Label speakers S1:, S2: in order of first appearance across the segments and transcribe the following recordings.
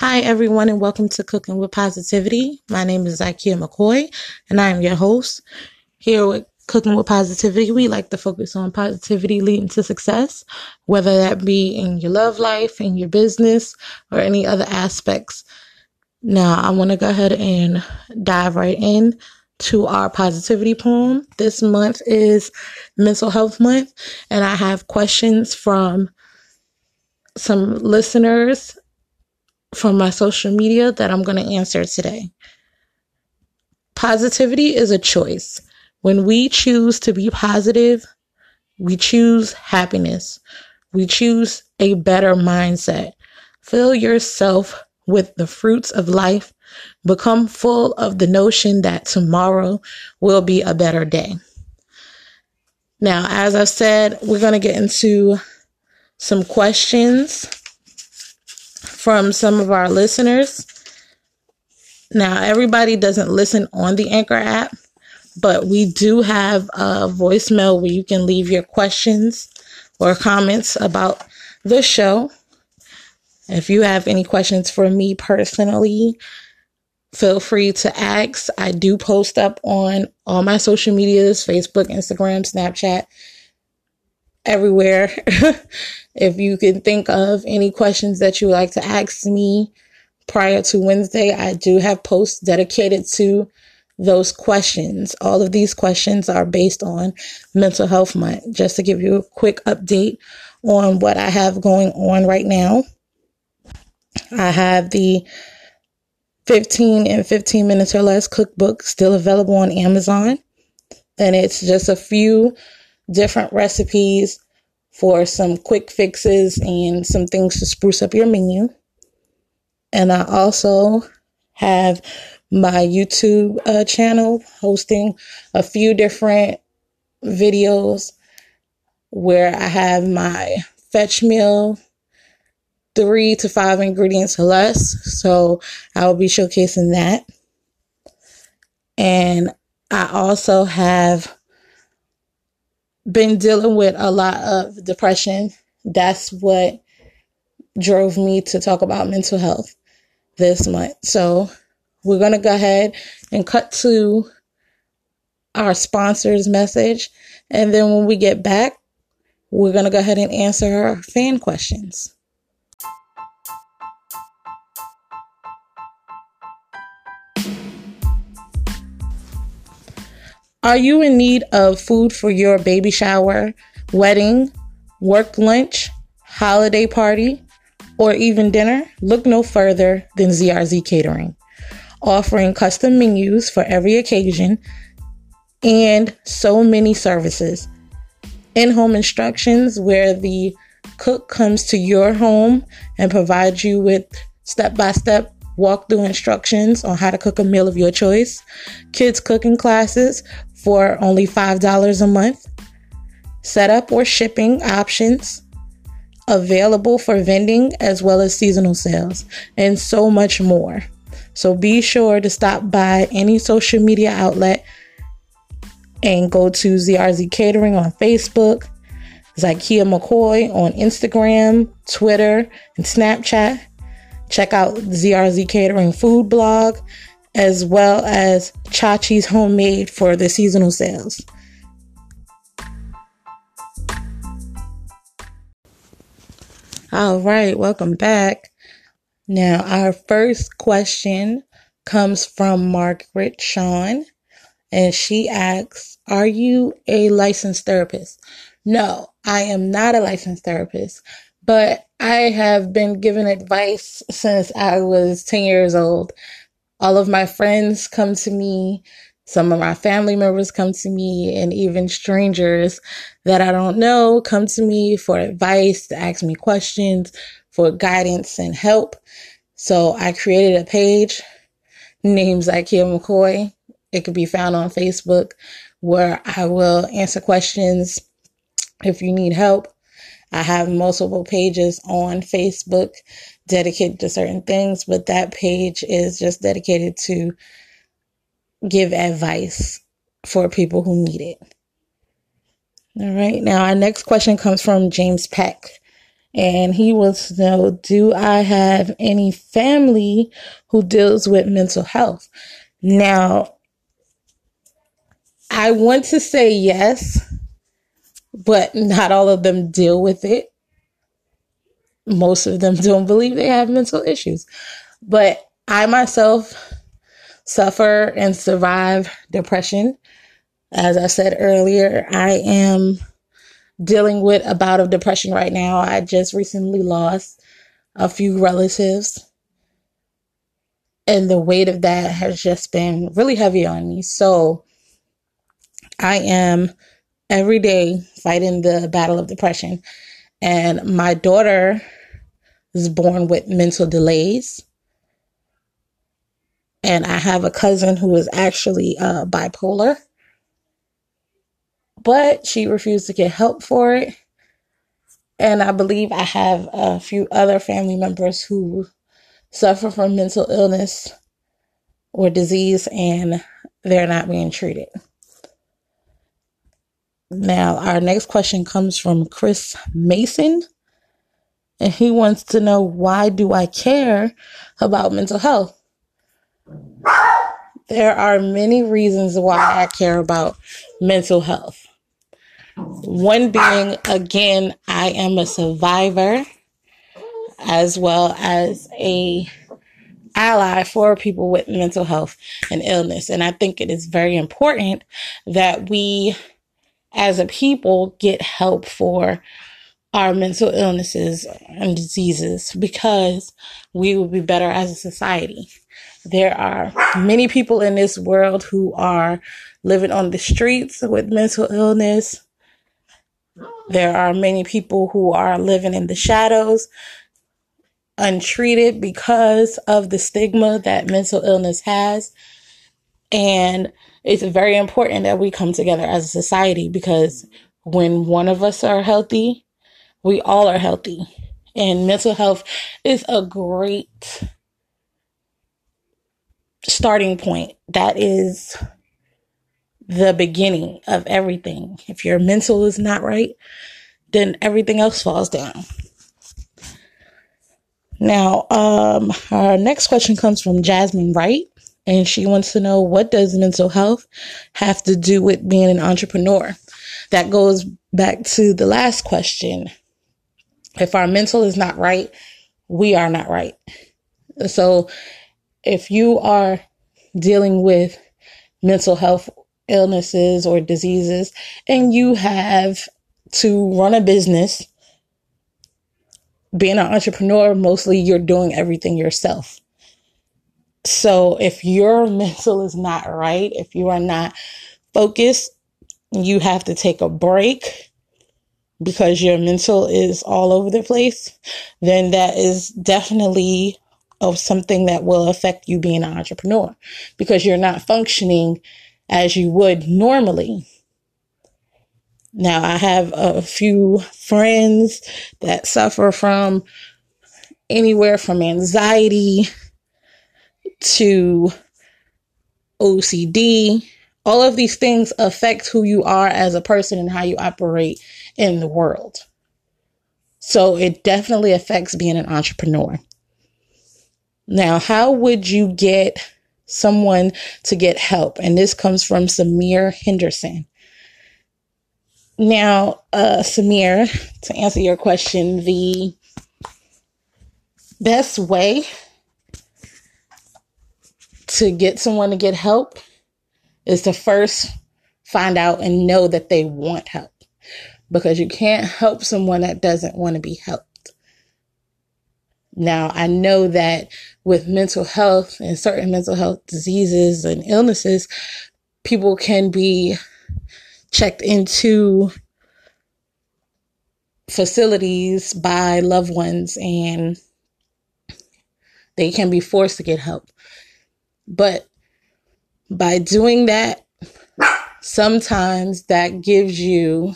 S1: Hi, everyone, and welcome to Cooking with Positivity. My name is Zykia McCoy, and I am your host. Here with Cooking with Positivity, we like to focus on positivity leading to success, whether that be in your love life, in your business, or any other aspects. Now, I want to go ahead and dive right in to our positivity poem. This month is Mental Health Month, and I have questions from some listeners from my social media that I'm going to answer today. Positivity is a choice. When we choose to be positive, we choose happiness. We choose a better mindset. Fill yourself with the fruits of life. Become full of the notion that tomorrow will be a better day. Now, as I've said, we're going to get into some questions from some of our listeners. Now, everybody doesn't listen on the Anchor app, but we do have a voicemail where you can leave your questions or comments about the show. If you have any questions for me personally, feel free to ask. I do post up on all my social medias Facebook, Instagram, Snapchat, everywhere. if you can think of any questions that you like to ask me prior to Wednesday, I do have posts dedicated to those questions. All of these questions are based on mental health month. Just to give you a quick update on what I have going on right now. I have the 15 and 15 minutes or less cookbook still available on Amazon. And it's just a few different recipes for some quick fixes and some things to spruce up your menu. And I also have my YouTube uh, channel hosting a few different videos where I have my fetch meal, three to five ingredients or less. So I will be showcasing that. And I also have been dealing with a lot of depression. That's what drove me to talk about mental health this month. So we're going to go ahead and cut to our sponsor's message. And then when we get back, we're going to go ahead and answer our fan questions. Are you in need of food for your baby shower, wedding, work lunch, holiday party, or even dinner? Look no further than ZRZ Catering, offering custom menus for every occasion and so many services. In home instructions, where the cook comes to your home and provides you with step by step walkthrough instructions on how to cook a meal of your choice, kids cooking classes for only $5 a month, setup or shipping options available for vending as well as seasonal sales, and so much more. So be sure to stop by any social media outlet and go to ZRZ Catering on Facebook, Zykia McCoy on Instagram, Twitter, and Snapchat. Check out ZRZ Catering food blog as well as Chachi's homemade for the seasonal sales. All right, welcome back. Now, our first question comes from Margaret Sean, and she asks, Are you a licensed therapist? No, I am not a licensed therapist, but I have been given advice since I was 10 years old all of my friends come to me. Some of my family members come to me and even strangers that I don't know come to me for advice, to ask me questions, for guidance and help. So I created a page named Zykia McCoy. It could be found on Facebook where I will answer questions if you need help. I have multiple pages on Facebook dedicated to certain things, but that page is just dedicated to give advice for people who need it. All right. Now, our next question comes from James Peck. And he wants to know Do I have any family who deals with mental health? Now, I want to say yes, but not all of them deal with it. Most of them don't believe they have mental issues. But I myself suffer and survive depression. As I said earlier, I am dealing with a bout of depression right now. I just recently lost a few relatives. And the weight of that has just been really heavy on me. So I am every day fighting the battle of depression. And my daughter is born with mental delays. And I have a cousin who is actually uh, bipolar but she refused to get help for it. And I believe I have a few other family members who suffer from mental illness or disease and they're not being treated. Now, our next question comes from Chris Mason. And he wants to know why do I care about mental health? There are many reasons why I care about mental health. One being, again, I am a survivor as well as a ally for people with mental health and illness. And I think it is very important that we as a people get help for our mental illnesses and diseases because we will be better as a society. There are many people in this world who are living on the streets with mental illness, there are many people who are living in the shadows, untreated because of the stigma that mental illness has. And it's very important that we come together as a society because when one of us are healthy, we all are healthy. And mental health is a great starting point. That is the beginning of everything. If your mental is not right, then everything else falls down. Now, um, our next question comes from Jasmine Wright, and she wants to know what does mental health have to do with being an entrepreneur? That goes back to the last question. If our mental is not right, we are not right. So if you are dealing with mental health illnesses or diseases and you have to run a business, being an entrepreneur, mostly you're doing everything yourself. So if your mental is not right, if you are not focused, you have to take a break because your mental is all over the place, then that is definitely of something that will affect you being an entrepreneur because you're not functioning as you would normally. Now, I have a few friends that suffer from anywhere from anxiety to OCD. All of these things affect who you are as a person and how you operate in the world. So it definitely affects being an entrepreneur. Now, how would you get someone to get help. And this comes from Samir Henderson. Now, uh, Samir, to answer your question, the best way to get someone to get help is to first find out and know that they want help because you can't help someone that doesn't want to be helped. Now, I know that with mental health and certain mental health diseases and illnesses, people can be checked into facilities by loved ones and they can be forced to get help. But by doing that, sometimes that gives you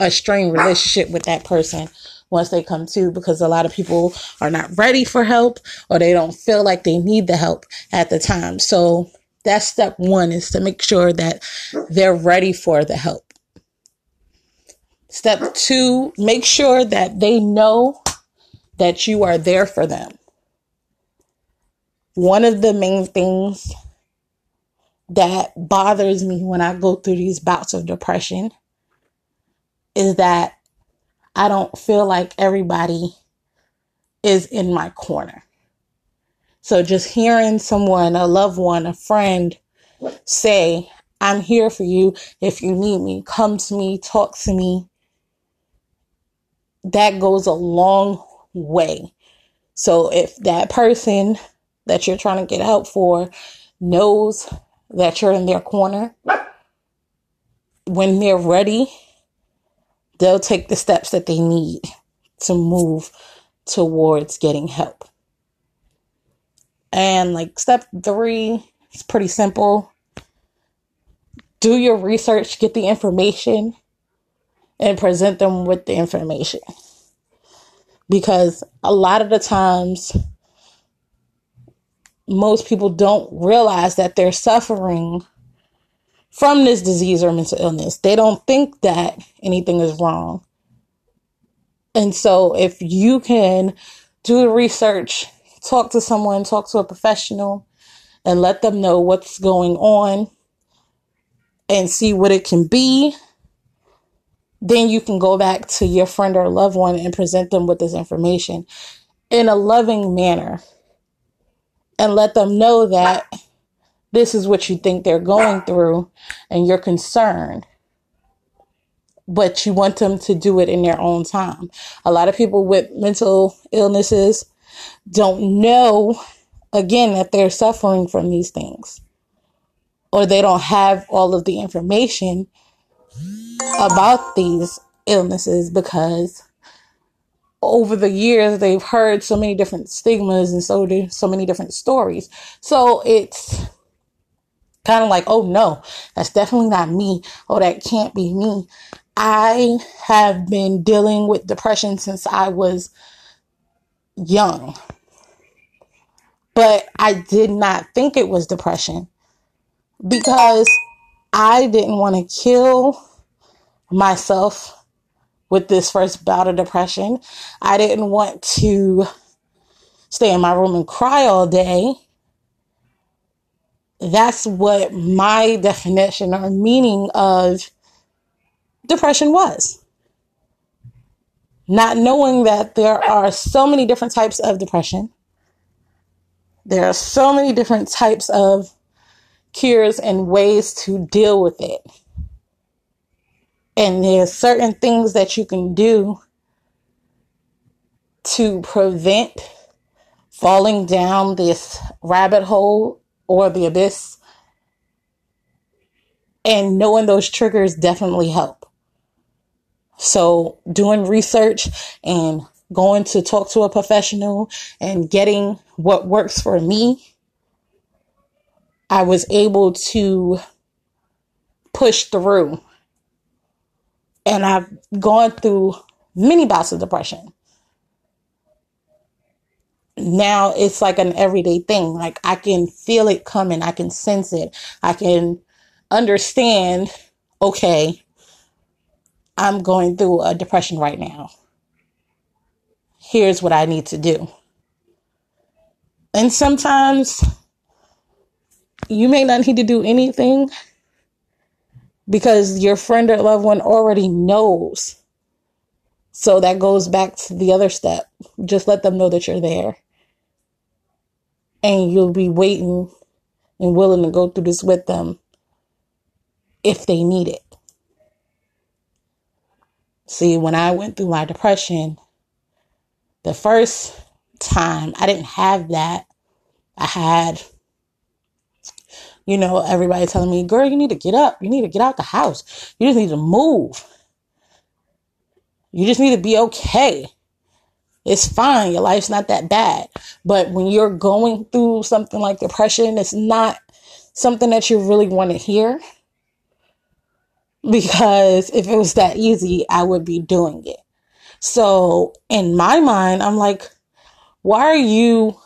S1: a strained relationship with that person once they come to because a lot of people are not ready for help or they don't feel like they need the help at the time. So that's step one is to make sure that they're ready for the help. Step two, make sure that they know that you are there for them. One of the main things that bothers me when I go through these bouts of depression is that I don't feel like everybody is in my corner. So just hearing someone, a loved one, a friend say, I'm here for you if you need me, come to me, talk to me, that goes a long way. So if that person that you're trying to get help for knows that you're in their corner, when they're ready, they'll take the steps that they need to move towards getting help. And like step three, it's pretty simple. Do your research, get the information, and present them with the information. Because a lot of the times, most people don't realize that they're suffering from this disease or mental illness. They don't think that anything is wrong. And so, if you can do the research, talk to someone, talk to a professional, and let them know what's going on and see what it can be, then you can go back to your friend or loved one and present them with this information in a loving manner and let them know that this is what you think they're going through and you're concerned but you want them to do it in their own time. A lot of people with mental illnesses don't know, again, that they're suffering from these things, or they don't have all of the information about these illnesses because over the years they've heard so many different stigmas and so so many different stories. So it's kind of like, oh no, that's definitely not me. Oh, that can't be me. I have been dealing with depression since I was young. But I did not think it was depression because I didn't want to kill myself with this first bout of depression. I didn't want to stay in my room and cry all day. That's what my definition or meaning of depression was. Not knowing that there are so many different types of depression, there are so many different types of cures and ways to deal with it. And there's certain things that you can do to prevent falling down this rabbit hole or the abyss. And knowing those triggers definitely help. So doing research and going to talk to a professional and getting what works for me, I was able to push through. And I've gone through many bouts of depression. Now it's like an everyday thing. Like I can feel it coming, I can sense it, I can understand, okay, I'm going through a depression right now. Here's what I need to do. And sometimes you may not need to do anything because your friend or loved one already knows. So that goes back to the other step. Just let them know that you're there. And you'll be waiting and willing to go through this with them if they need it. See, when I went through my depression, the first time I didn't have that. I had, you know, everybody telling me, girl, you need to get up. You need to get out the house. You just need to move. You just need to be okay. It's fine. Your life's not that bad. But when you're going through something like depression, it's not something that you really want to hear because if it was that easy, I would be doing it. So in my mind, I'm like, why are you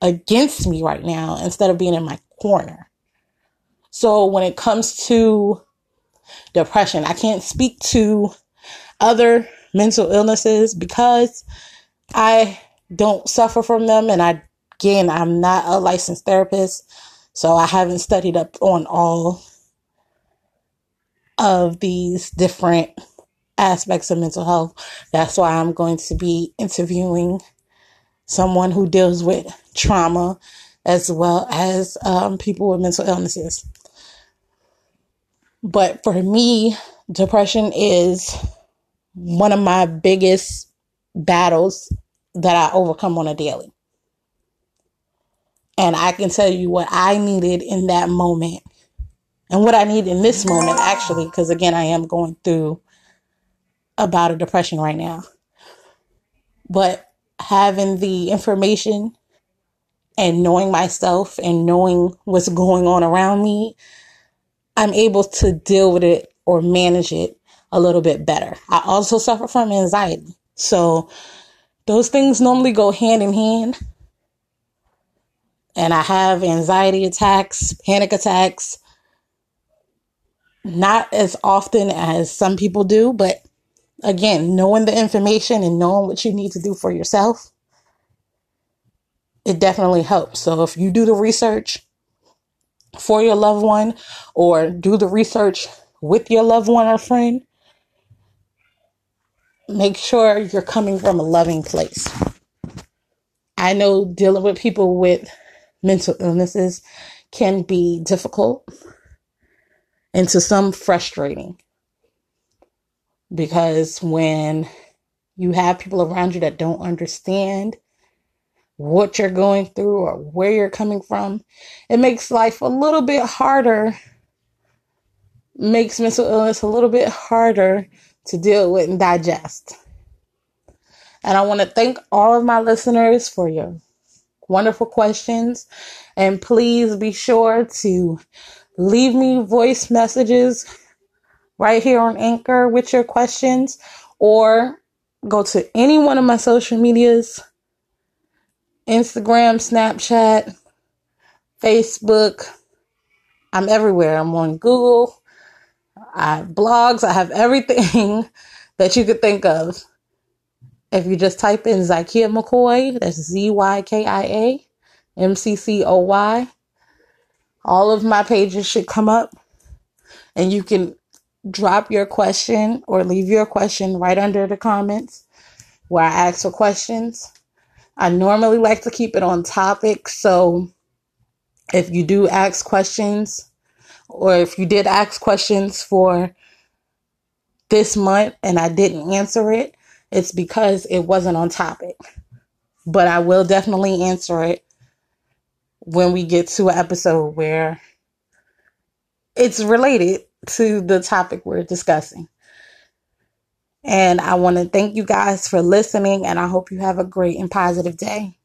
S1: against me right now instead of being in my corner? So when it comes to depression, I can't speak to other mental illnesses because I don't suffer from them. And I, again, I'm not a licensed therapist. So I haven't studied up on all of these different aspects of mental health. That's why I'm going to be interviewing someone who deals with trauma as well as um, people with mental illnesses. But for me, depression is one of my biggest battles that I overcome on a daily. And I can tell you what I needed in that moment and what I need in this moment, actually, because again, I am going through about a depression right now. But having the information and knowing myself and knowing what's going on around me, I'm able to deal with it or manage it a little bit better. I also suffer from anxiety. So those things normally go hand in hand. And I have anxiety attacks, panic attacks, not as often as some people do, but again, knowing the information and knowing what you need to do for yourself, it definitely helps. So if you do the research for your loved one or do the research with your loved one or friend, make sure you're coming from a loving place. I know dealing with people with mental illnesses can be difficult and to some frustrating because when you have people around you that don't understand what you're going through or where you're coming from, it makes life a little bit harder, makes mental illness a little bit harder to deal with and digest. And I want to thank all of my listeners for your wonderful questions. And please be sure to leave me voice messages right here on Anchor with your questions or go to any one of my social medias Instagram, Snapchat, Facebook. I'm everywhere. I'm on Google. I have blogs. I have everything that you could think of. If you just type in Zykia McCoy, that's Z Y K I A M C C O Y, all of my pages should come up and you can drop your question or leave your question right under the comments where I ask for questions. I normally like to keep it on topic. So if you do ask questions, or if you did ask questions for this month and I didn't answer it, it's because it wasn't on topic. But I will definitely answer it when we get to an episode where it's related to the topic we're discussing. And I want to thank you guys for listening, and I hope you have a great and positive day.